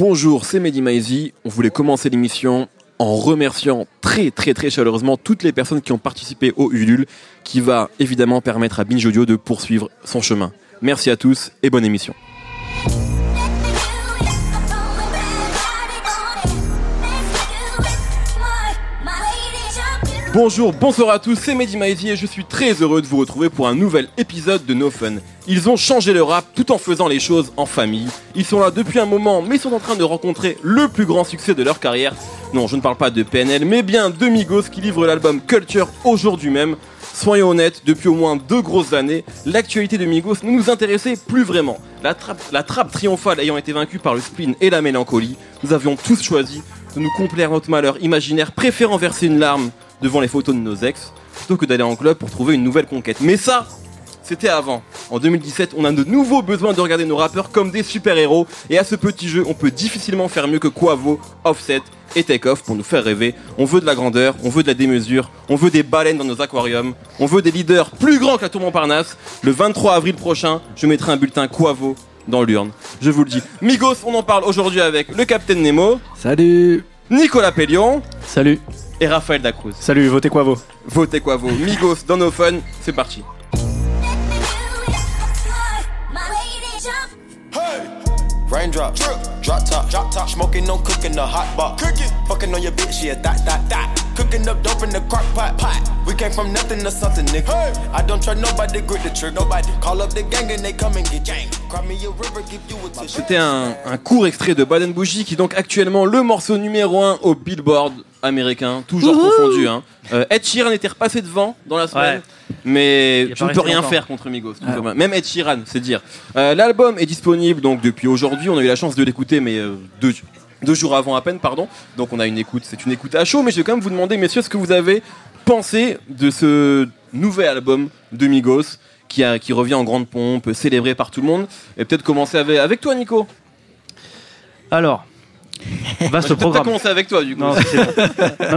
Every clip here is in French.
Bonjour, c'est Mehdi Maizi. On voulait commencer l'émission en remerciant très très très chaleureusement toutes les personnes qui ont participé au Ulule, qui va évidemment permettre à Binge Audio de poursuivre son chemin. Merci à tous et bonne émission. Bonjour, bonsoir à tous, c'est Mehdi Maizi et je suis très heureux de vous retrouver pour un nouvel épisode de No Fun. Ils ont changé le rap tout en faisant les choses en famille. Ils sont là depuis un moment mais sont en train de rencontrer le plus grand succès de leur carrière. Non, je ne parle pas de PNL mais bien de Migos qui livre l'album Culture aujourd'hui même. Soyons honnêtes, depuis au moins deux grosses années, l'actualité de Migos ne nous intéressait plus vraiment. La trappe, la trappe triomphale ayant été vaincue par le spleen et la mélancolie, nous avions tous choisi de nous complaire notre malheur imaginaire, préférant verser une larme devant les photos de nos ex, plutôt que d'aller en club pour trouver une nouvelle conquête. Mais ça, c'était avant. En 2017, on a de nouveaux besoins de regarder nos rappeurs comme des super-héros, et à ce petit jeu, on peut difficilement faire mieux que Quavo, Offset et Takeoff pour nous faire rêver. On veut de la grandeur, on veut de la démesure, on veut des baleines dans nos aquariums, on veut des leaders plus grands que la tour Montparnasse. Le 23 avril prochain, je mettrai un bulletin Quavo dans l'urne. Je vous le dis. Migos, on en parle aujourd'hui avec le Capitaine Nemo, Salut Nicolas Pellion Salut et Raphaël Dacruz. Salut, votez quoi vous Votez Quavo, Migos dans nos fun, c'est parti. Raindrop, drop top, drop top, smoking no cooking the hot pot, cooking, fucking on your bitch, yeah, that, that, that, cooking up dope in the crock pot, pot. We came from nothing to something, nigga. I don't trust nobody, grip the trick, nobody. Call up the gang and they come and get gang. C'était un, un court extrait de Bad Bougie qui est donc actuellement le morceau numéro 1 au Billboard américain, toujours confondu. Hein. Euh, Ed Sheeran était repassé devant dans la semaine, Ouais. mais pas ne peux rien longtemps. faire contre Migos. Même Ed Sheeran, c'est dire. Euh, L'album est disponible donc depuis aujourd'hui. On a eu la chance de l'écouter, mais euh, deux, deux jours avant à peine, pardon. Donc on a une écoute, c'est une écoute à chaud. Mais je vais quand même vous demander, messieurs, ce que vous avez pensé de ce nouvel album de Migos qui, a, qui revient en grande pompe, célébré par tout le monde. Et peut-être commencer avec, avec toi, Nico. Alors, vaste je vais peut-être pas programme. commencer avec toi, du coup. Non,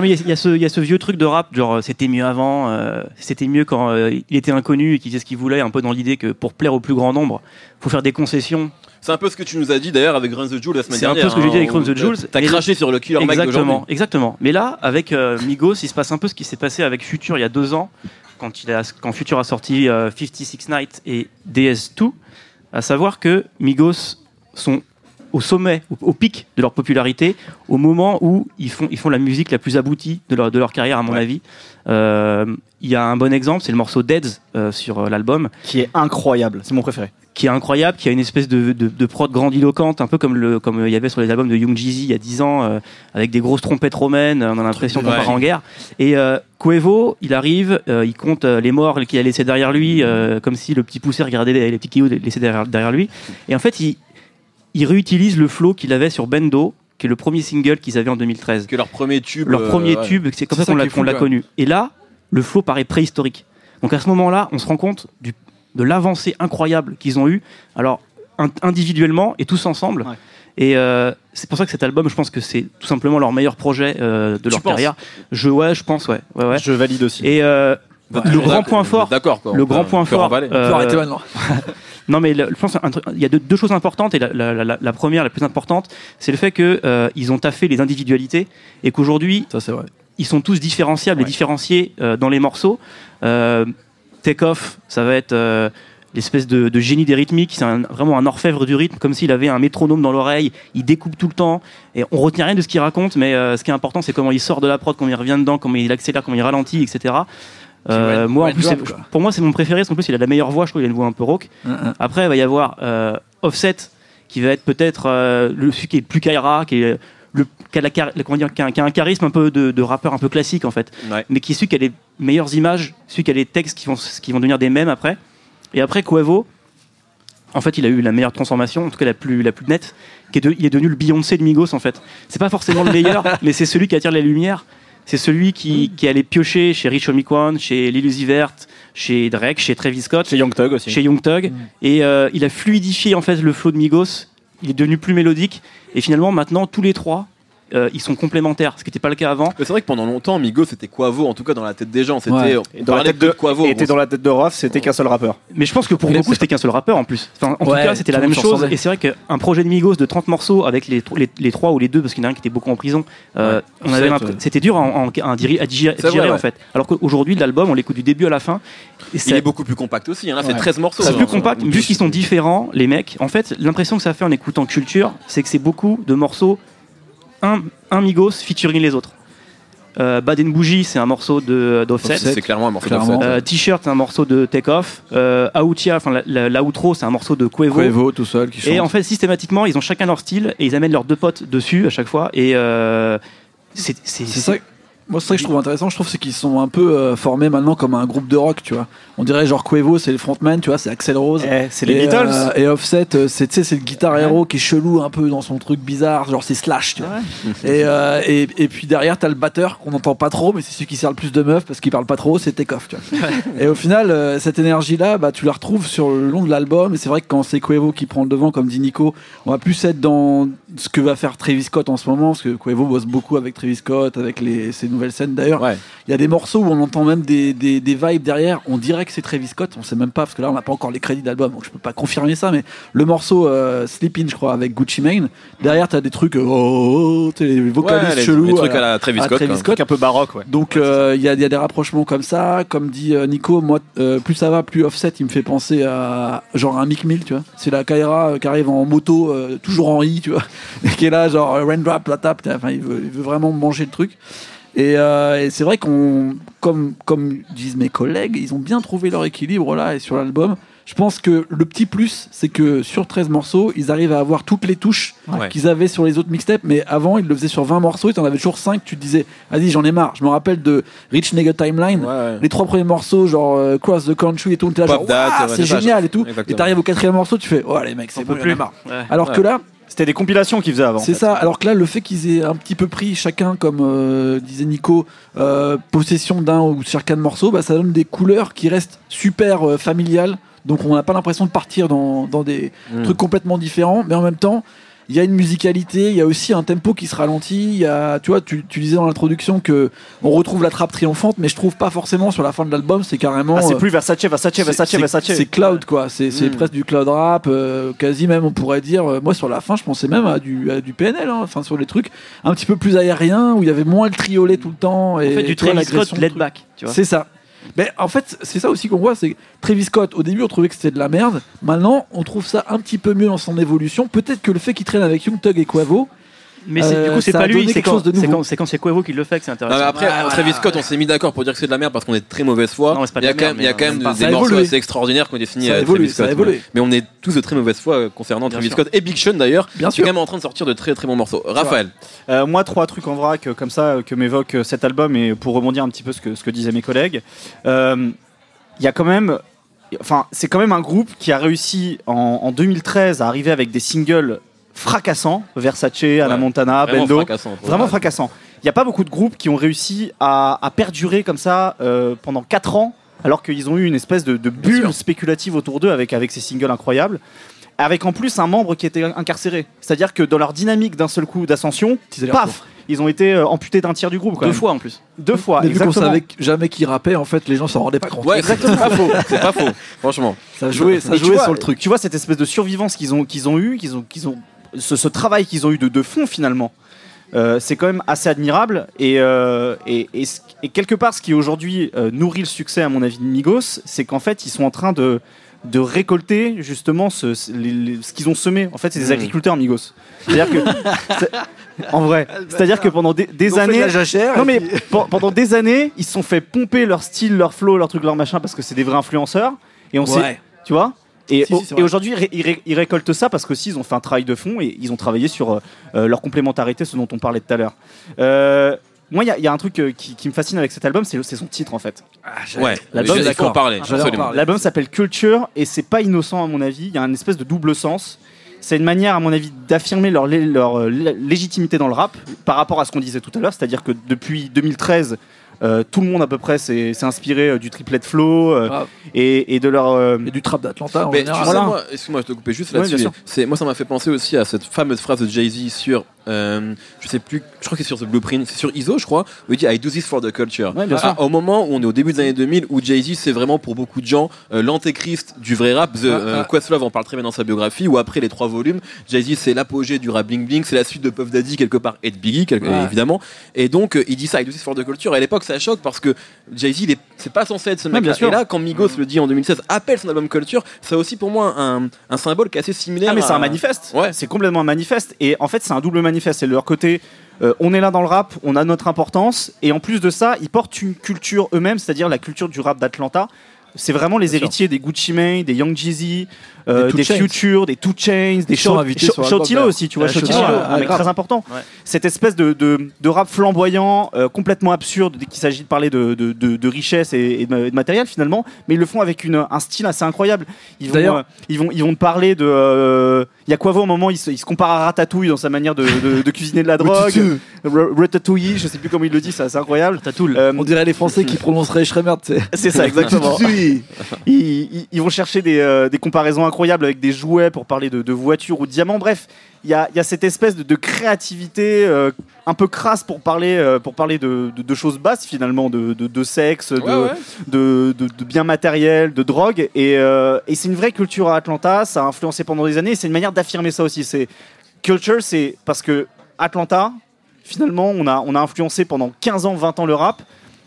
mais il y, a- y ce- il y a ce vieux truc de rap, genre euh, c'était mieux avant, euh, c'était mieux quand euh, il était inconnu et qu'il disait ce qu'il voulait, un peu dans l'idée que pour plaire au plus grand nombre, faut faire des concessions. C'est un peu ce que tu nous as dit d'ailleurs avec Run the Jewel la semaine C'est un dernière. peu ce que j'ai dit avec hein, Run où the Jewels. T'as craché sur le Killer Mike Exactement, exactement. Mais là, avec euh, Migos, il se passe un peu ce qui s'est passé avec Future il y a deux ans, quand, il a, quand Future a sorti euh, 56 Nights et DS2, à savoir que Migos sont au sommet, au, au pic de leur popularité, au moment où ils font, ils font la musique la plus aboutie de leur, de leur carrière, à mon Ouais. avis. Euh, Il y a un bon exemple, c'est le morceau Deads euh, sur euh, l'album, Qui est incroyable, c'est mon préféré. Qui est incroyable, qui a une espèce de, de, de prod grandiloquente, un peu comme le comme il y avait sur les albums de Young Jeezy il y a 10 ans, euh, avec des grosses trompettes romaines, on a l'impression qu'on Ouais. part en guerre. Et euh, Cuevo, il arrive, euh, il compte euh, les morts qu'il a laissés derrière lui, euh, comme si le petit poussé regardait les, les petits cailloux laissés derrière, derrière lui. Et en fait, il, il réutilise le flow qu'il avait sur Bendo, qui est le premier single qu'ils avaient en 2013. Que leur premier tube. Leur euh, premier ouais. tube, c'est comme ça qu'on ça l'a qu'on connu. Et là, le flow paraît préhistorique. Donc à ce moment-là, on se rend compte du, de l'avancée incroyable qu'ils ont eue. Alors in- individuellement et tous ensemble. Ouais. Et euh, c'est pour ça que cet album, je pense que c'est tout simplement leur meilleur projet euh, de leur penses carrière. Je, ouais, je pense, ouais, ouais, ouais. Je valide aussi. Et euh, êtes le grand point fort, D'accord, quoi. le grand point on peut fort. euh, arrêter maintenant. non, mais le- je pense un truc- il y a deux, deux choses importantes et la, la- la- la première, la plus importante, c'est le fait que euh, ils ont taffé les individualités et qu'aujourd'hui Ça, c'est vrai. ils sont tous différenciables et différenciés euh, dans les morceaux. Euh, Take Off, ça va être euh, l'espèce de, de génie des rythmiques, c'est vraiment un orfèvre du rythme, comme s'il avait un métronome dans l'oreille, il découpe tout le temps, et on retient rien de ce qu'il raconte, mais euh, ce qui est important, c'est comment il sort de la prod, comment il revient dedans, comment il accélère, comment il ralentit, etc. Euh, moi, en plus, pour moi, c'est mon préféré, parce qu'en plus, il a la meilleure voix, je trouve, il a une voix un peu rauque. Hein, hein. Après, il va y avoir Offset, qui va être peut-être le celui qui est le plus Kaira, qui est le qui a, la comment dire, qui a un- qui a un charisme un peu de, de rappeur un peu classique en fait, Ouais. mais qui est celui qui a les meilleures images, celui qui a les textes qui vont qui vont devenir des mèmes après. Et après Quavo, en fait, il a eu la meilleure transformation, en tout cas la plus la plus nette, qui est de- il est devenu le Beyoncé de Migos en fait. C'est pas forcément le meilleur, mais c'est celui qui attire la lumière. C'est celui qui, qui allait piocher chez Rich Homie Quan, chez Lil Uzi Vert, chez Drake, chez Travis Scott Chez Young Thug aussi. chez Young Thug Mm. et euh, il a fluidifié en fait le flow de Migos il est devenu plus mélodique. Et finalement maintenant tous les trois euh, ils sont complémentaires, ce qui n'était pas le cas avant. C'est vrai que pendant longtemps, Migos c'était Quavo, en tout cas dans la tête des gens. C'était Ouais. dans la tête de Quavo. Était dans la tête de Roth, c'était qu'un seul rappeur. Mais je pense que pour beaucoup, c'était qu'un seul rappeur en plus. Enfin, en Ouais, tout cas, c'était la même chose. Et c'est vrai qu'un projet de Migos de 30 morceaux avec les, les, les trois ou les deux, parce qu'il y en a un qui était beaucoup en prison, euh, ouais. c'était dur à, en- à- à digérer, vrai, en fait. Alors qu'aujourd'hui, l'album, on l'écoute du début à la fin. Et Il est beaucoup plus compact aussi. hein. Là, c'est Ouais. 13 morceaux. c'est hein. plus compact, vu qu'ils sont différents, les mecs. En fait, l'impression que ça fait en écoutant Culture, c'est que c'est beaucoup de morceaux, un, un Migos featuring les autres. Euh, Bad and Bougie, c'est un morceau de- d'Offset. C'est clairement un morceau Clairement. d'Offset. Euh, T-shirt, c'est un morceau de Take Off. Euh, Aoutia, enfin la, la- c'est un morceau de Quavo. Quavo tout seul qui chante. Et en fait, systématiquement, ils ont chacun leur style et ils amènent leurs deux potes dessus à chaque fois. Et euh, c'est c'est- C'est ça. Moi, c'est ça que je trouve intéressant. Je trouve c'est qu'ils sont un peu euh, formés maintenant comme un groupe de rock, tu vois. On dirait genre Quavo, c'est le frontman, tu vois, c'est Axel Rose. Eh, c'est les Et, Beatles. euh, et Offset, euh, c'est tu sais, c'est le guitar héros qui est chelou un peu dans son truc bizarre, genre c'est Slash, tu vois. Et, euh, et, et puis derrière, t'as le batteur qu'on n'entend pas trop, mais c'est celui qui sert le plus de meufs parce qu'il parle pas trop, c'est Takeoff, tu vois. et au final, euh, cette énergie-là, bah, tu la retrouves sur le long de l'album. Et c'est vrai que quand c'est Quavo qui prend le devant, comme dit Nico, on va plus être dans ce que va faire Travis Scott en ce moment, parce que Quavo bosse beaucoup avec Travis Scott, avec les, ses nouvelles scènes d'ailleurs. Ouais. Il y a des morceaux où on entend même des, des, des vibes derrière. On dirait que c'est Travis Scott, on sait même pas, parce que là on n'a pas encore les crédits d'album, donc je peux pas confirmer ça. Mais le morceau euh, Sleeping, je crois, avec Gucci Mane, derrière t'as des trucs, euh, oh, oh, tu sais, les vocalistes Ouais, chelous. les trucs euh, à la Travis à Scott. Travis. Scott. un peu baroque, ouais. Donc euh, il y, a, il y a des rapprochements comme ça, comme dit euh, Nico, moi euh, plus ça va, plus Offset il me fait penser à genre un Mick Mill, tu vois. C'est la Kaira euh, qui arrive en moto, euh, toujours en i, tu vois, et qui est là genre euh, raindrop, la tape, enfin il veut, il veut vraiment manger le truc. Et, euh, et c'est vrai qu'on, comme comme disent mes collègues, ils ont bien trouvé leur équilibre là et sur l'album. Je pense que le petit plus, c'est que sur 13 morceaux, ils arrivent à avoir toutes les touches Ouais. qu'ils avaient sur les autres mixtapes, mais avant, ils le faisaient sur 20 morceaux, et t'en avais toujours 5, tu te disais, vas-y, j'en ai marre. Je me rappelle de Rich Nigga Timeline, Ouais, ouais. les trois premiers morceaux, genre euh, Cross the Country et tout, là, genre, Ouah, ouais, c'est génial et tout. Exactement. Et t'arrives au quatrième morceau, tu fais, oh les mecs, c'est On bon, en plus. marre. Ouais. Alors Ouais. que là, C'était des compilations qu'ils faisaient avant. c'est en fait. ça. Alors que là, le fait qu'ils aient un petit peu pris chacun, comme euh, disait Nico, euh, possession d'un ou chacun de morceaux, bah, ça donne des couleurs qui restent super euh, familiales. Donc on n'a pas l'impression de partir dans, dans des Mm. trucs complètement différents, mais en même temps, il y a une musicalité, il y a aussi un tempo qui se ralentit. Il y a, tu vois, tu, tu disais dans l'introduction que on retrouve la trappe triomphante, mais je trouve pas forcément sur la fin de l'album. C'est carrément. Ah, c'est euh, plus Versace, Versace, Versace, Versace. C'est cloud quoi, c'est c'est Mm. presque du cloud rap, euh, quasi même on pourrait dire. euh, moi sur la fin, je pensais même à du, à du PNL, hein, enfin sur les trucs un petit peu plus aériens où il y avait moins le triolet tout le temps. Et En fait, du Travis Scott laid back. Tu vois. C'est ça. Mais en fait, c'est ça aussi qu'on voit, c'est Travis Scott, au début, on trouvait que c'était de la merde. Maintenant, on trouve ça un petit peu mieux dans son évolution. Peut-être que le fait qu'il traîne avec Young Thug et Quavo, Mais c'est- Euh, du coup, c'est a pas lui, c'est quelque quand, chose de c'est nouveau. quand c'est quand c'est Quavo qui le fait que c'est intéressant. après, Travis Scott, ouais. on s'est mis d'accord pour dire que c'est de la merde parce qu'on est très mauvaise foi. De il y a quand même, des morceaux assez extraordinaires Ça a à Travis Scott. Mais on est tous de très mauvaise foi euh, concernant Travis. Scott et Big Sean d'ailleurs. bien qui est sûr. quand même en train de sortir de très très bons morceaux. Raphaël, Euh, moi, trois trucs en vrac euh, comme ça euh, que m'évoque euh, cet album et pour rebondir un petit peu ce que, ce que disaient mes collègues, euh, il y a quand même, enfin, c'est quand même un groupe qui a réussi en, en 2013 à arriver avec des singles fracassants, Versace, Anna. Montana, vraiment Bendo, fracassant. vraiment fracassants. Il n'y a pas beaucoup de groupes qui ont réussi à, à perdurer comme ça euh, pendant 4 ans, alors qu'ils ont eu une espèce de, de bulle spéculative autour d'eux avec, avec ces singles incroyables. Avec en plus un membre qui était incarcéré. C'est-à-dire que dans leur dynamique d'un seul coup d'ascension, paf, ils ont été euh, amputés d'un tiers du groupe. quand Deux même. fois en plus. Deux fois, Mais vu qu'on exactement. savait jamais qui rappait, en fait, les gens s'en rendaient pas compte. Ouais, c'est pas faux. C'est pas faux. Franchement. Ça jouait, ça jouait vois, sur le truc. Tu vois cette espèce de survivance qu'ils ont, qu'ils ont eu, qu'ils ont, qu'ils ont, ce, ce travail qu'ils ont eu de, de fond finalement. euh, c'est quand même assez admirable et, euh, et, et, ce- et quelque part ce qui aujourd'hui euh, nourrit le succès à mon avis de Migos c'est qu'en fait ils sont en train de, de récolter justement ce, qu'ils ont semé en fait c'est des Mhm. agriculteurs Migos c'est à dire que en vrai c'est à dire que pendant des, des années non mais pe- pendant des années, ils se sont fait pomper leur style, leur flow, leur truc, leur machin parce que c'est des vrais influenceurs. Et on sait, tu vois. Et, Si, au- aujourd'hui, ils, ré- ils ré- ils récoltent ça parce qu'aussi ils ont fait un travail de fond et ils ont travaillé sur euh, leur complémentarité, ce dont on parlait tout à l'heure. Euh, moi, il y, a- il y a un truc euh, qui, qui me fascine avec cet album, c'est son titre en fait. Ouais, L'album, parler. L'album s'appelle Culture et c'est pas innocent à mon avis. Il y a une espèce de double sens. C'est une manière, à mon avis, d'affirmer leur, lé- leur euh, lé- légitimité dans le rap par rapport à ce qu'on disait tout à l'heure. C'est-à-dire que depuis 2013, euh, tout le monde à peu près s'est s'est inspiré euh, du triplet flow euh, Grave. et, et de leur. euh, Et du trap d'Atlanta en Mais tu général. sais, Voilà. moi, excuse-moi, je te coupais juste Ouais, là-dessus. bien mais c'est, moi, ça m'a fait penser aussi à cette fameuse phrase de Jay-Z sur euh, je sais plus, je crois que c'est sur ce blueprint, c'est sur ISO, je crois, où il dit I do this for the culture. Ouais. Ah, au moment où on est au début des années 2000, où Jay-Z, c'est vraiment pour beaucoup de gens euh, l'antéchrist du vrai rap. The, euh. Questlove en parle très bien dans sa biographie, où après les trois volumes, Jay-Z, c'est l'apogée du rap bling bling, c'est la suite de Puff Daddy quelque part et de Biggie, quelque- Ouais. évidemment. Et donc, euh, il dit ça, I do this for the culture. Et à l'époque, ça choque parce que Jay-Z, c'est pas censé être ce Ouais, mec. sûr. Et là, quand Migos le dit en 2016, appelle son album Culture, c'est aussi pour moi un, un symbole qui est assez similaire. Ah mais c'est un manifeste. Ouais. C'est complètement un manifeste. Et en fait, c'est un double manifeste. C'est de leur côté, euh, on est là dans le rap, on a notre importance. Et en plus de ça, ils portent une culture eux-mêmes, c'est-à-dire la culture du rap d'Atlanta. C'est vraiment les Bien sûr. héritiers des Gucci Mane, des Young Jeezy, euh, Des. Future, des Two Chains, des Shotilo aussi, tu vois, Shotilo, un mec très important. Ouais. Cette espèce de, de, de rap flamboyant, euh, complètement absurde, dès qu'il s'agit de parler de, richesse et, et de, matériel finalement, mais ils le font avec une, un style assez incroyable. Ils vont, ils vont, ils vont te parler de. Il y a quoi au moment il se, il se compare à Ratatouille dans sa manière de, de- de cuisiner de la drogue. Ratatouille, je sais plus comment il le dit, ça, c'est incroyable. Euh, On dirait les Français qui prononceraient Schremer, tu sais. c'est ça, exactement. Ils, ils- ils vont chercher des, euh, des comparaisons incroyables avec des jouets pour parler de, de voitures ou de diamants. Bref, il y a, il y a cette espèce de, de créativité euh, un peu crasse pour parler, euh, pour parler de, de- de choses basses finalement, de, sexe, de, Ouais, ouais. de, de- de biens matériels, de drogue. Et, euh, et c'est une vraie culture à Atlanta. Ça a influencé pendant des années. et C'est une manière d'affirmer ça aussi. C'est culture, c'est parce que Atlanta, finalement, on a, on a influencé pendant 15 ans, 20 ans le rap.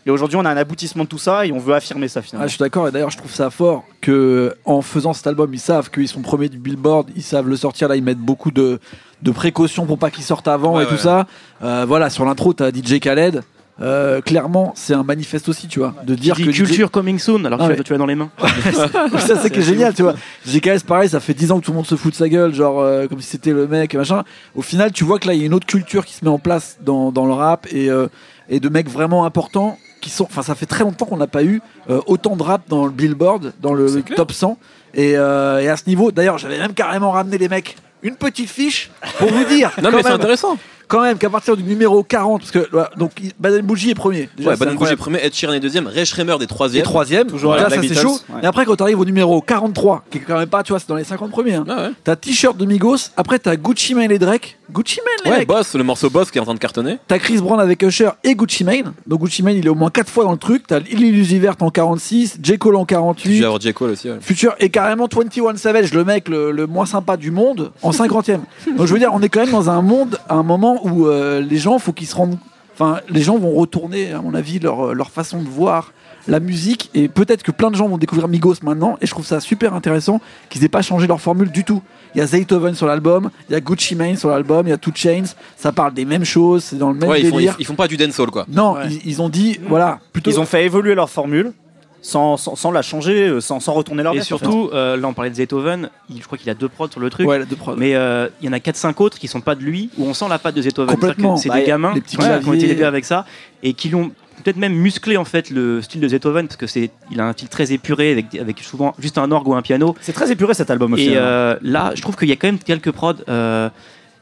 Et aujourd'hui, on a un aboutissement de tout ça et on veut affirmer ça Ah, finalement. je suis d'accord, et d'ailleurs, je trouve ça fort que en faisant cet album, ils savent qu'ils sont premiers du Billboard, ils savent le sortir. Là, ils mettent beaucoup de, de précautions pour pas qu'il sorte avant Ouais, et tout ça. Euh, voilà, sur l'intro, t'as DJ Khaled. Euh, clairement, c'est un manifeste aussi, tu vois, de dire que DJ culture coming soon, alors Ah que ouais. tu, l'as dans les mains. ça c'est génial tu vois GKS pareil ça fait 10 ans que tout le monde se fout de sa gueule genre euh, comme si c'était le mec et machin au final tu vois que là il y a une autre culture qui se met en place dans, dans le rap et, euh, et de mecs vraiment importants qui sont enfin ça fait très longtemps qu'on n'a pas eu euh, autant de rap dans le Billboard dans le top 100 et, euh, et à ce niveau d'ailleurs j'avais même carrément ramené les mecs une petite fiche pour vous dire Non, mais c'est intéressant. Quand même qu'à partir du numéro 40 parce que voilà, donc Baden Bougie est premier déjà, Ouais, Baden Bougie incroyable. premier, Ed Sheeran est deuxième, Ray Schremer des Et troisième. troisième, Toujours là ça c'est chaud. ouais. Et après quand t'arrives au numéro 43, qui est quand même pas, tu vois, c'est dans les 50 premiers. hein. Ah ouais. T'as T-shirt de Migos, après t'as Gucci Mane et Drake. Gucci Mane les Ouais. Boss, le morceau Boss qui est en train de cartonner. T'as Chris Brown avec Usher et Gucci Mane. Donc Gucci Mane il est au moins 4 fois dans le truc. T'as Lil Uzi Vert en 46, J Cole en Tu 48. vas avoir J. Cole aussi. ouais. Future et carrément 21 Savage, le mec le, le moins sympa du monde, en 50ème. Donc je veux dire, on est quand même dans un monde, à un moment où euh, les gens, faut qu'ils se rendent. Enfin, les gens vont retourner, à mon avis, leur, leur façon de voir la musique. Et peut-être que plein de gens vont découvrir Migos maintenant. Et je trouve ça super intéressant qu'ils aient pas changé leur formule du tout. Il y a Zaytoven sur l'album, il y a Gucci Mane sur l'album, il y a Two Chains. Ça parle des mêmes choses, c'est dans le même Ouais, ils font, délire. ils, ils font pas du dancehall quoi. Non, Ouais. ils, ils ont dit, voilà, plutôt. Ils ont fait évoluer leur formule sans, sans, sans la changer, euh, sans, sans retourner leur Et veste, en fait. surtout, euh, là on parlait de Beethoven, il- je crois qu'il a deux prods sur le truc. Ouais, deux prods. Mais euh, il y en a 4-5 autres qui sont pas de lui, où on sent la patte de Beethoven. Complètement. C'est Bah, des gamins les petits ouais, qui ont été élevés avec ça et qui l'ont peut-être même musclé en fait le style de Beethoven parce que c'est il a un style très épuré avec, avec souvent juste un orgue ou un piano. C'est très épuré cet album aussi. Et hein. euh, là, je trouve qu'il y a quand même quelques prods euh,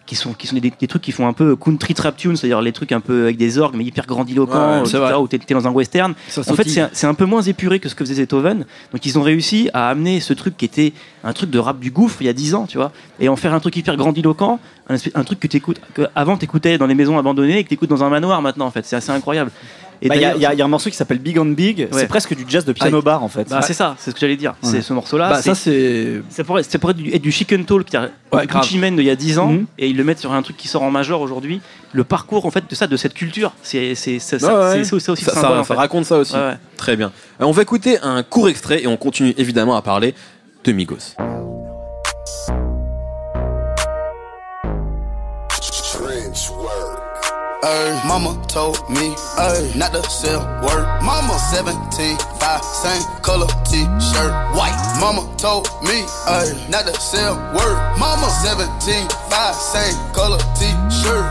qui sont, qui sont des, des trucs qui font un peu country trap tune, c'est-à-dire les trucs un peu avec des orgues mais hyper grandiloquents, Ouais, etc., où t'es dans un western. Ça En fait, c'est un, c'est un peu moins épuré que ce que faisait Beethoven. Donc, ils ont réussi à amener ce truc qui était un truc de rap du gouffre il y a 10 ans, tu vois, et en faire un truc hyper grandiloquent, un, truc que t'écoutes, que avant t'écoutais dans les maisons abandonnées et que t'écoutes dans un manoir maintenant, en fait. C'est assez incroyable. Bah, Il y, a- d'ailleurs- il y a- il y a un morceau qui s'appelle Big on Big, c'est presque du jazz de piano bar en fait. bah, c'est ça, c'est ce que j'allais dire. Ouais. C'est ce morceau-là. Bah, c'est- ça c'est. ça pourrait, ça pourrait être du, Chicken Talk, qui a Ouais. Gucci Mane d'il y a 10 ans, Mhm. et ils le mettent sur un truc qui sort en major aujourd'hui. Le parcours, en fait, de ça, de cette culture, c'est aussi Ça, ça- symbole, en ça raconte ça aussi. Très bien. On va écouter un court extrait et on continue évidemment à parler de Migos. Ay, mama told me ay, not to sell word. Mama 17, 5, same color t-shirt, white. Mama told me ay, not to sell word. Mama 17, 5, same color t-shirt.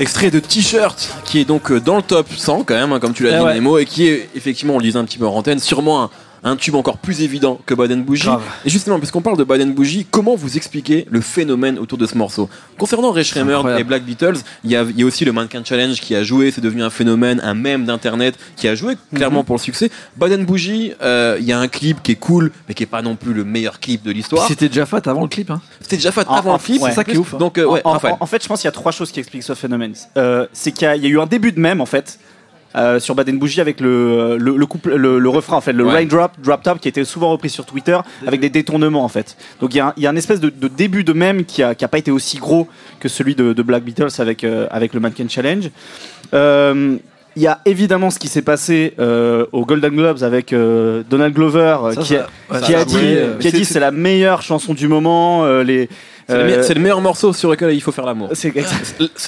Extrait de T-shirt qui est donc euh, dans le top 100 quand même, hein, comme tu l'as Eh dit ouais. Nemo, et qui est effectivement, on le disait un petit peu en antenne, sûrement un, un tube encore plus évident que Bad and Bougie. Grave. Et justement, puisqu'on parle de Bad and Bougie, comment vous expliquez le phénomène autour de ce morceau? Concernant Ray Schremer et Black Beatles, il y a, il y a aussi le Mannequin Challenge qui a joué, c'est devenu un phénomène, un mème d'internet qui a joué clairement Mhm. pour le succès. Bad and Bougie, euh, il y a un clip qui est cool, mais qui est pas non plus le meilleur clip de l'histoire. C'était déjà fait avant le clip. Hein. C'était déjà fait En- avant en- le clip, ouais. c'est ça qui est ouf. Donc, euh, ouais, en, Raphaël. en- en fait, je pense qu'il y a trois choses qui expliquent ce phénomène. Euh, c'est qu'il y, y a eu un début de même en fait. Euh, sur Baden Bougie avec le, le, le couple, le, le refrain en fait, le Ouais. raindrop, drop top qui était souvent repris sur Twitter avec des détournements en fait. Donc il y a, un- y a un espèce de, de début de même qui a, qui a pas été aussi gros que celui de, de Black Beatles avec, euh, avec le Mannequin Challenge. Euh, il y a évidemment ce qui s'est passé euh, aux Golden Globes avec euh, Donald Glover euh, Ça, qui, a, ça- ouais, qui ça a dit, joué, euh, qui a c'est- dit c'est la meilleure chanson du moment. euh, les, C'est le, le meilleur morceau sur lequel il faut faire l'amour.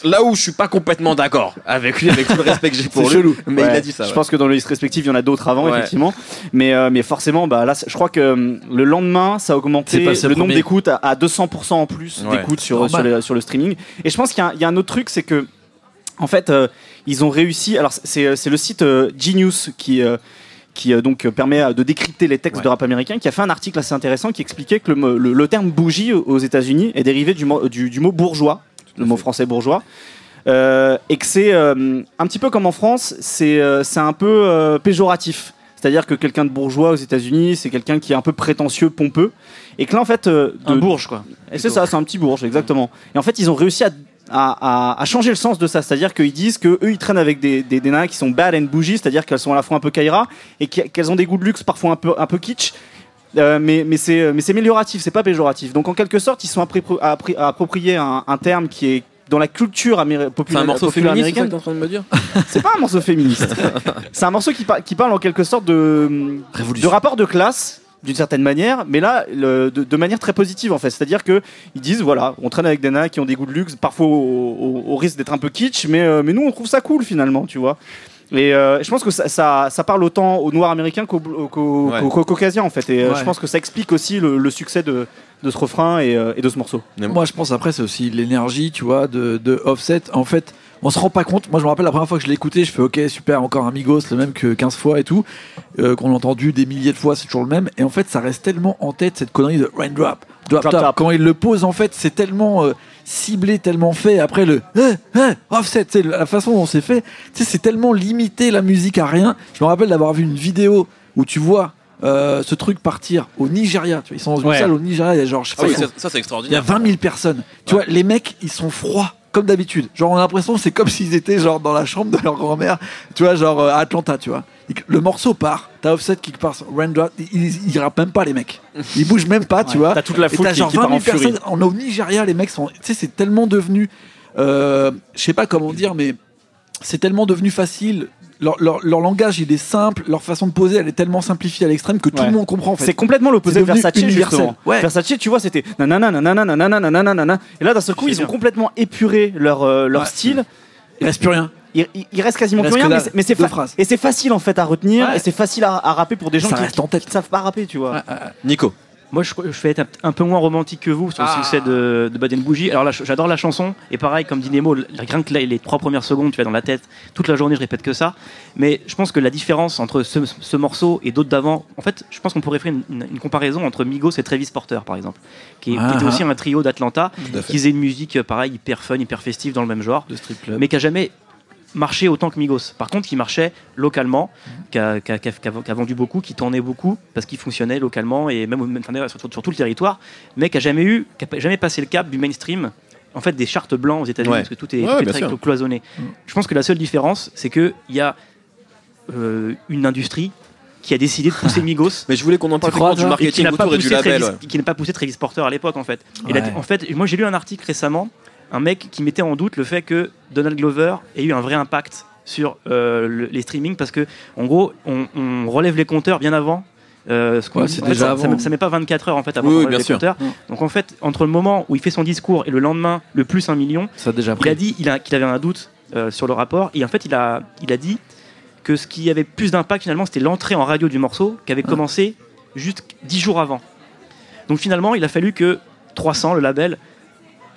Là où je suis pas complètement d'accord avec lui, avec tout le respect que j'ai pour C'est lui. chelou. Mais il a dit ça. Je pense que dans les listes respectives, il y en a d'autres avant, Ouais. effectivement. Mais, euh, mais forcément, bah, là, je crois que le lendemain, ça a augmenté le le nombre d'écoutes à, à 200% en plus Ouais. d'écoutes sur, sur, le streaming. Et je pense qu'il y, a un- il y a un autre truc, c'est que, en fait, euh, ils ont réussi. Alors, c'est c'est le site euh, Genius qui. euh, qui euh, donc euh, permet euh, de décrypter les textes Ouais. de rap américain, qui a fait un article assez intéressant qui expliquait que le, le- le terme bougie aux États-Unis est dérivé du, mo- du, du mot bourgeois, le mot français bourgeois, euh, et que c'est euh, un petit peu comme en France, c'est euh, c'est un peu euh, péjoratif. C'est-à-dire que quelqu'un de bourgeois aux États-Unis, c'est quelqu'un qui est un peu prétentieux, pompeux, et que là en fait, euh, de- Un bourge, quoi. et c'est ça, c'est un petit bourge, exactement. Et en fait, ils ont réussi à, à, à- à changer le sens de ça. C'est-à-dire qu'ils disent que eux, ils traînent avec des, des, des nanas qui sont bad and bougie, c'est-à-dire qu'elles sont à la fois un peu kaira et qu'elles ont des goûts de luxe parfois un peu, un peu kitsch. Euh, mais mais c'est mais c'est amélioratif, c'est pas péjoratif. Donc en quelque sorte, ils sont appropriés un, un terme qui est dans la culture améri- C'est populaire un morceau populaire féministe, c'est en train de me dire? C'est pas un morceau féministe. c'est un morceau qui, par- qui parle en quelque sorte de, de rapport de classe d'une certaine manière, mais là le- de, de manière très positive en fait. C'est-à-dire que ils disent voilà, on traîne avec des nanas qui ont des goûts de luxe, parfois au, au- au risque d'être un peu kitsch, mais, euh, mais nous on trouve ça cool finalement, tu vois. Et euh, je pense que ça, ça, ça parle autant aux Noirs américains qu'aux Ouais. qu'aux Caucasiens en fait. Et euh, Ouais. je pense que ça explique aussi le, le succès de, de ce refrain et, et de ce morceau. Moi, je pense après, c'est aussi l'énergie, tu vois, de, de Offset. En fait, on se rend pas compte. Moi, je me rappelle la première fois que je l'ai écouté, je fais OK, super, encore un Migos, le même que 15 fois et tout, euh, qu'on a entendu des milliers de fois, c'est toujours le même. Et en fait, ça reste tellement en tête cette connerie de raindrop, drop, Drop top. top. Quand il le pose, en fait, c'est tellement euh, ciblé, tellement fait. Après le eh, eh, Offset, c'est la façon dont c'est fait. Tu sais, c'est tellement limité la musique à rien. Je me rappelle d'avoir vu une vidéo où tu vois. euh, ce truc partir au Nigeria, tu vois, ils sont dans une Ouais. salle au Nigeria, il y a genre, je sais Ah oui, ça, ça, c'est il y a extraordinaire. 20 000 personnes. Tu vois, les mecs, ils sont froids, comme d'habitude. Genre, on a l'impression c'est comme s'ils étaient genre dans la chambre de leur grand-mère, tu vois, genre euh, à Atlanta, tu vois. Le morceau part, t'as Offset qui part Raindrop, ils, rappent même pas, les mecs. Ils bougent même pas, tu Ouais, vois. t'as toute la foule qui- genre qui 20 part 000 en furie. personnes. On est au Nigeria, les mecs sont. Tu sais, c'est tellement devenu. euh, je sais pas comment dire, mais c'est tellement devenu facile. Leur, leur- leur langage, il est simple. Leur façon de poser, elle est tellement simplifiée à l'extrême que tout Ouais. le monde comprend. En fait. C'est complètement l'opposé de Versace justement. Ouais. Versace, tu vois, c'était nanana nanana nanana nanana nanana. Et là, d'un seul coup, ils ont complètement épuré leur euh, leur Ouais. style. Il reste plus rien. Il, il- reste quasiment Il plus rien, mais c'est- fa- et c'est facile en fait à retenir Ouais. et c'est facile à, à rapper pour des gens Ça qui, reste en tête. qui ne savent pas rapper, tu vois. Nico. Moi, je, je vais être un, un peu moins romantique que vous sur le Ah. succès de, de Bad and Bougie. Alors j'adore la chanson. Et pareil, comme dit Nemo, rien que les, trois premières secondes, tu vas dans la tête. Toute la journée, je répète que ça. Mais je pense que la différence entre ce, ce morceau et d'autres d'avant, en fait, je pense qu'on pourrait faire une, une- une comparaison entre Migos et Travis Porter, par exemple, qui, est- qui Ah. était aussi un trio d'Atlanta, qui faisait une musique, pareil, hyper fun, hyper festive dans le même genre De strip club. mais qui a jamais marché autant que Migos. Par contre, qui marchait localement, qui a, qui a- qui a- qui a- qui a vendu beaucoup, qui tournait beaucoup parce qu'il fonctionnait localement et même, d'ailleurs, sur, sur tout le territoire, mais qui a jamais eu, qui a jamais passé le cap du mainstream. En fait, des chartes blancs aux États-Unis, Ouais. parce que tout est, Ouais, tout est bien très sûr. cloisonné. Je pense que la seule différence, c'est qu'il y a euh, une industrie qui a décidé de pousser Migos Mais je voulais qu'on en parle crois, du et qui marketing n'a pas autour et du poussé label. Travis, ouais. qui n'a pas poussé Travis Porter à l'époque en fait. Ouais. en fait, moi j'ai lu un article récemment, un mec qui mettait en doute le fait que Donald Glover ait eu un vrai impact sur euh, le- les streamings parce que en gros on, on relève les compteurs bien avant. Euh, ce Ouais, fait, ça, avant. ça, ça met pas 24 heures en fait avant Oui, oui, bien les sûr. compteurs. Mm. Donc en fait entre le moment où il fait son discours et le lendemain le plus un million, Ça a déjà il a dit qu'il avait un doute euh, sur le rapport et en fait il a, il a dit que ce qui avait plus d'impact finalement c'était l'entrée en radio du morceau qui avait Ah. commencé juste 10 jours avant. Donc finalement il a fallu que 300, le label,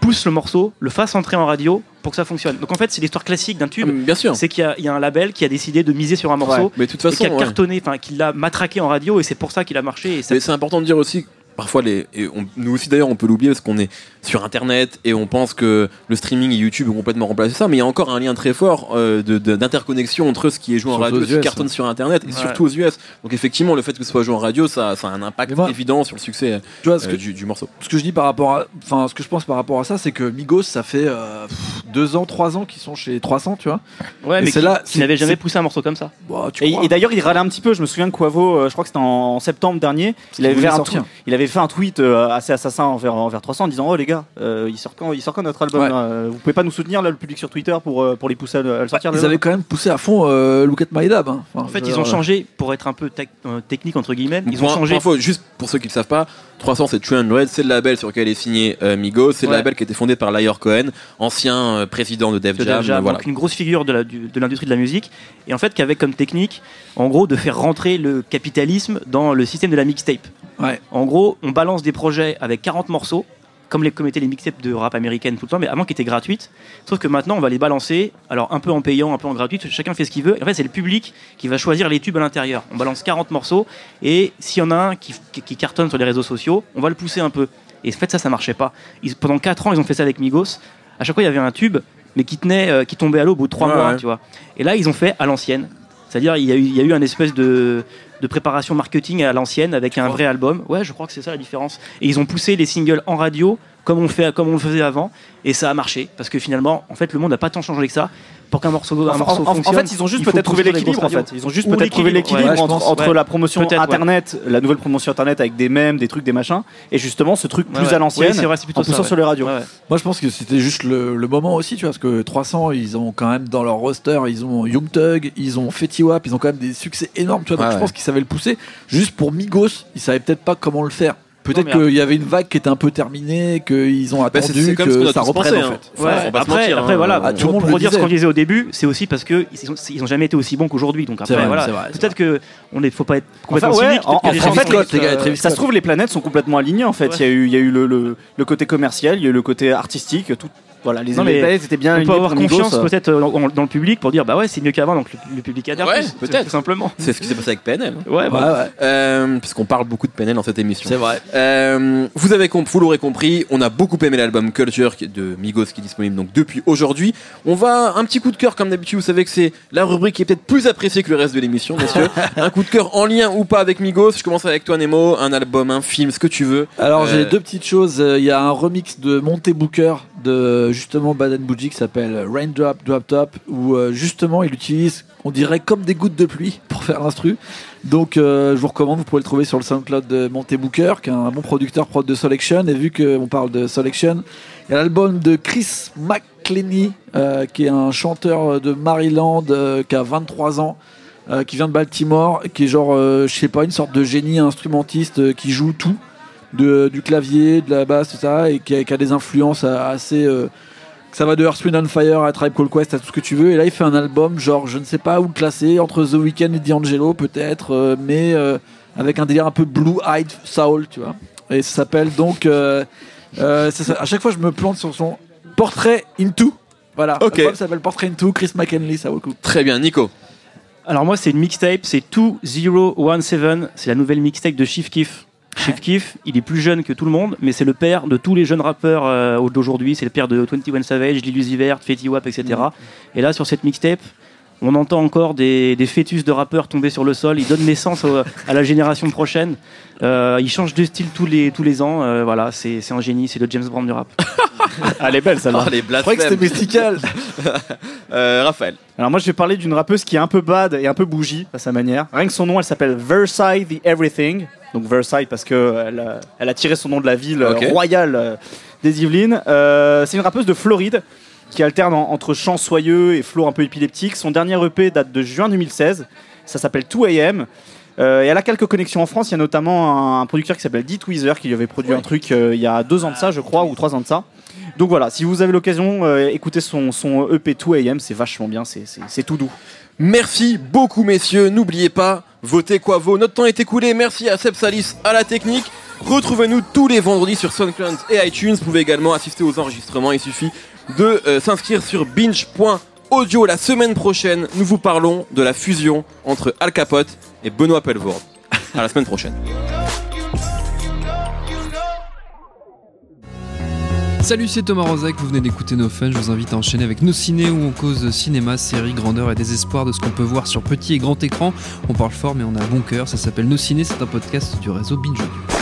pousse le morceau, le fasse entrer en radio pour que ça fonctionne. Donc en fait, c'est l'histoire classique d'un Ah, tube. mais Bien sûr. C'est qu'il y a- il y, a un label qui a décidé de miser sur un morceau Mais de toute et qui a ouais. cartonné, enfin qui l'a matraqué en radio et c'est pour ça qu'il a marché. Et ça- Mais c'est important de dire aussi parfois les et on- nous aussi d'ailleurs on peut l'oublier parce qu'on est sur internet et on pense que le streaming et YouTube ont complètement remplacé ça mais il y a encore un lien très fort euh, de- de- d'interconnexion entre ce qui est joué en radio ce qui cartonne sur internet et Ouais. surtout aux US donc effectivement le fait que ce soit joué en radio ça, ça a un impact moi- évident sur le succès Tu vois, ce euh, que, du, du morceau ce que je dis par rapport à, enfin, ce que je pense par rapport à ça, c'est que Migos, ça fait euh, pff, deux ans, trois ans qu'ils sont chez 300, tu vois. ouais, et mais c'est là- qui n'avait c'est- jamais poussé un morceau comme ça. Bah, tu Et, d'ailleurs, il râlait un petit peu. Je me souviens que Quavo, euh, je crois que c'était en, en septembre dernier, il avait, fait un il avait fait un tweet euh, assez assassin envers, envers 300 en disant Oh les gars, euh, il, sort quand, il sort quand notre album Ouais. là Euh, Vous pouvez pas nous soutenir là, le public sur Twitter pour, pour les pousser à, le- à le sortir Ils l'album avaient quand même poussé à fond euh, Look at My Dab. hein. Enfin, En fait, ils ont changé pour être un peu tec- euh, technique entre guillemets. Ils ont changé. info, juste pour ceux qui ne savent pas 300 c'est 300 c'est le label sur lequel est signé euh, Migos c'est le label qui a été fondé par Lyre Cohen ancien euh, président de Def de Jam, Def Jam, voilà. donc une grosse figure de la- du- de l'industrie de la musique, et en fait qui avait comme technique, en gros, de faire rentrer le capitalisme dans le système de la mixtape. Ouais. En gros, on balance des projets avec 40 morceaux, comme, les, comme étaient les mixtapes de rap américaine tout le temps, mais avant qui étaient gratuites. Sauf que maintenant, on va les balancer, alors un peu en payant, un peu en gratuit, chacun fait ce qu'il veut. Et en fait, c'est le public qui va choisir les tubes à l'intérieur. On balance 40 morceaux, et s'il y en a un qui, qui- qui cartonne sur les réseaux sociaux, on va le pousser un peu. Et en fait, ça, ça marchait pas. Ils- pendant 4 ans, ils ont fait ça avec Migos. À chaque fois, il y avait un tube, mais qui tenait, euh, qui tombait à l'eau au bout de 3 Ouais, mois, ouais. tu vois. Et là, ils ont fait à l'ancienne. C'est-à-dire, il y, a eu, il y a eu un espèce de, de préparation marketing à l'ancienne avec un vrai album. Ouais, je crois que c'est ça la différence. Et ils ont poussé les singles en radio comme on, fait, comme on le faisait avant. Et ça a marché. Parce que finalement, en fait, le monde n'a pas tant changé que ça. Pour qu'un morceau, un En, morceau en- en fonctionne, fait, ils ont juste peut-être trouvé l'équilibre. En grosses fait, ils ont juste peut-être trouvé l'équilibre, ouais, entre, pense. entre Ouais. la promotion ouais. internet, la nouvelle promotion internet avec des mèmes, des trucs, des machins, et justement ce truc Ouais, plus ouais. à l'ancienne Ouais, c'est vrai, c'est plutôt en poussant ça, ouais. sur les radios. Ouais, ouais. Moi, je pense que c'était juste le, le moment aussi, tu vois, parce que 300, ils ont quand même dans leur roster, ils ont Young Thug, ils ont Fetty Wap, ils ont quand même des succès énormes, tu vois. Donc, Ouais, je ouais. pense qu'ils savaient le pousser. Juste pour Migos, ils savaient peut-être pas comment le faire. Peut-être qu'il y avait une vague qui était un peu terminée, qu'ils ont Bah, attendu que ça reprenne en hein. fait. Ouais, après, mentir, après hein. voilà, Ah, tout le monde pour le dire ce qu'on disait au début, c'est aussi parce que ils ont, ils ont jamais été aussi bons qu'aujourd'hui. Donc après, vrai, voilà, peut-être que on est, faut pas être complètement Enfin, ouais, cynique. en- fait, les- gars, euh, Ça se trouve, les planètes sont complètement alignées en fait. Ouais. Il y a eu, il y a eu le, le- le côté commercial, il y a eu le côté artistique, tout. Voilà, les, Non, planètes étaient bien on peut avoir confiance euh. peut-être euh, dans, dans le public pour dire bah ouais c'est mieux qu'avant donc le, le public adhère Ouais, peut-être. tout simplement c'est ce qui s'est passé avec PNL ouais, Ouais, bah, ouais, euh, puisqu'on parle beaucoup de PNL dans cette émission c'est vrai. Euh, vous avez comp- vous l'aurez compris, on a beaucoup aimé l'album Culture de Migos qui est disponible donc depuis aujourd'hui. On va un petit coup de cœur comme d'habitude. Vous savez que c'est la rubrique qui est peut-être plus appréciée que le reste de l'émission, messieurs. un coup de cœur en lien ou pas avec Migos. Je commence avec toi Nemo, un album, un film, ce que tu veux. Alors Euh, j'ai deux petites choses. Euh, Il y a un remix de Monte Booker de justement Baden Bougie qui s'appelle Raindrop Drop Top où euh, justement il utilise, on dirait comme des gouttes de pluie pour faire l'instru. Donc euh, je vous recommande, vous pouvez le trouver sur le SoundCloud de Monte Booker qui est un bon producteur prod de Selection. Et vu qu'on parle de Selection, il y a l'album de Chris McClenny euh, qui est un chanteur de Maryland euh, qui a 23 ans. euh, qui vient de Baltimore, qui est genre, euh, je sais pas, une sorte de génie instrumentiste euh, qui joue tout de, du clavier, de la basse, tout ça, et qui a, qui a des influences assez. euh, ça va de Earth, Wind and Fire à Tribe Called Quest à tout ce que tu veux. Et là, il fait un album, genre, je ne sais pas où le classer, entre The Weeknd et D'Angelo, peut-être, euh, mais euh, avec un délire un peu blue-eyed soul, tu vois. Et ça s'appelle donc. euh, euh, ça. à chaque fois, je me plante sur son portrait into. Voilà. Ok. L'album s'appelle Portrait into, Chris McKinley, ça vaut le coup. Très bien, Nico. alors moi c'est une mixtape c'est 2017 c'est la nouvelle mixtape de Chief Keef Chief Keef il est plus jeune que tout le monde mais c'est le père de tous les jeunes rappeurs euh, d'aujourd'hui. C'est le père de 21 Savage Lil Uzi Vert Fetty Wap etc et là sur cette mixtape on entend encore des, des fœtus de rappeurs tomber sur le sol. Ils donnent naissance au- à la génération prochaine. Euh, ils changent de style tous les, tous les ans. Euh, voilà, c'est c'est un génie. C'est le James Brown du rap. Ah, elle est belle celle-là. Ah, les Je croyais que c'était mystical. Euh, Raphaël. Alors moi je vais parler d'une rappeuse qui est un peu bad et un peu bougie à sa manière. Rien que son nom, elle s'appelle Versailles the Everything. Donc Versailles parce que elle a, elle a tiré son nom de la ville euh, royale euh, des Yvelines. Euh, c'est une rappeuse de Floride qui alterne en- entre chants soyeux et flots un peu épileptiques. Son dernier EP date de juin 2016. Ça s'appelle 2AM. Euh, et elle a quelques connexions en France. Il y a notamment un, un producteur qui s'appelle D Tweezer qui lui avait produit un truc euh, il y a deux ans de ça, je crois, ou trois ans de ça. Donc voilà, si vous avez l'occasion, euh, écoutez son, son EP 2AM, c'est vachement bien, c'est- tout doux. Merci beaucoup, messieurs. N'oubliez pas, Votez Quavo, notre temps est écoulé. Merci à Seb Salis à la technique. Retrouvez-nous tous les vendredis sur SoundCloud et iTunes. Vous pouvez également assister aux enregistrements. Il suffit de euh, s'inscrire sur binge.audio. La semaine prochaine, nous vous parlons de la fusion entre Al Capote et Benoît Pelvoorde. À la semaine prochaine. Salut, c'est Thomas Rozek, vous venez d'écouter nos fun. Je vous invite à enchaîner avec nos ciné où on cause cinéma, séries, grandeur et désespoir de ce qu'on peut voir sur petit et grand écran. On parle fort, mais on a bon cœur. Ça s'appelle Nos ciné, c'est un podcast du réseau Binge Audio.